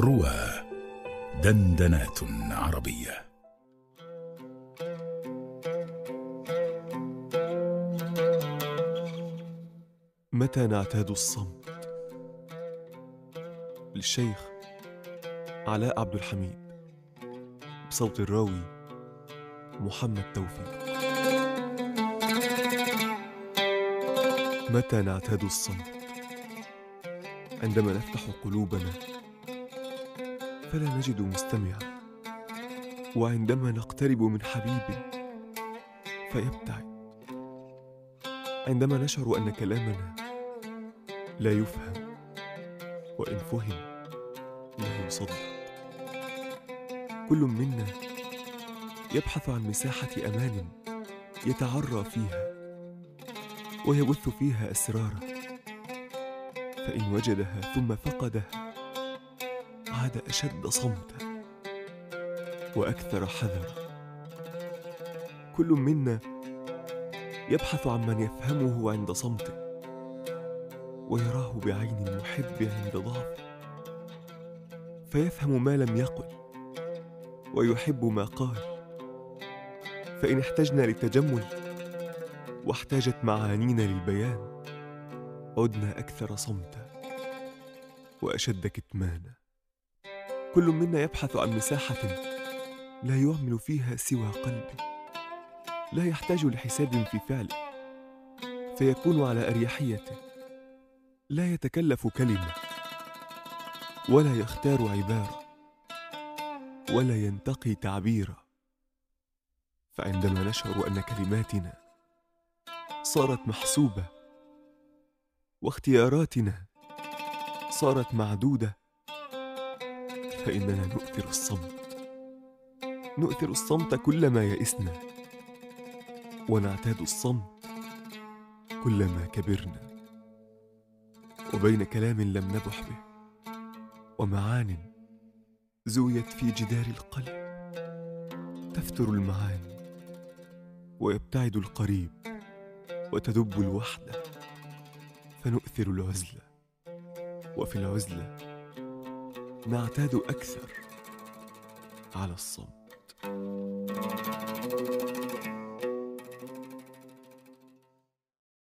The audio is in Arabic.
روى دندنات عربية. متى نعتاد الصمت؟ للشيخ علاء عبد الحميد بصوت الراوي محمد توفيق. متى نعتاد الصمت؟ عندما نفتح قلوبنا فلا نجد مستمعا. وعندما نقترب من حبيب فيبتعد. عندما نشعر أن كلامنا لا يفهم وإن فهم لا يصدق كل منا يبحث عن مساحة أمان يتعرى فيها ويبث فيها اسراره فإن وجدها ثم فقدها عاد أشد صمتا وأكثر حذرا. كل منا يبحث عن من يفهمه عند صمته ويراه بعين المحب عند ضعفه. فيفهم ما لم يقل ويحب ما قال. فإن احتجنا للتجمل واحتاجت معانينا للبيان عدنا أكثر صمتا وأشد كتمانا. كل منا يبحث عن مساحة لا يعمل فيها سوى قلبه لا يحتاج لحساب في فعله فيكون على أريحيته. لا يتكلف كلمة ولا يختار عبارة ولا ينتقي تعبيرا. فعندما نشعر أن كلماتنا صارت محسوبة واختياراتنا صارت معدودة فإننا نؤثر الصمت. نؤثر الصمت كلما يئسنا. ونعتاد الصمت كلما كبرنا. وبين كلام لم نبح به ومعان زويت في جدار القلب. تفتر المعاني ويبتعد القريب وتدب الوحدة. فنؤثر العزلة وفي العزلة نعتاد أكثر على الصمت.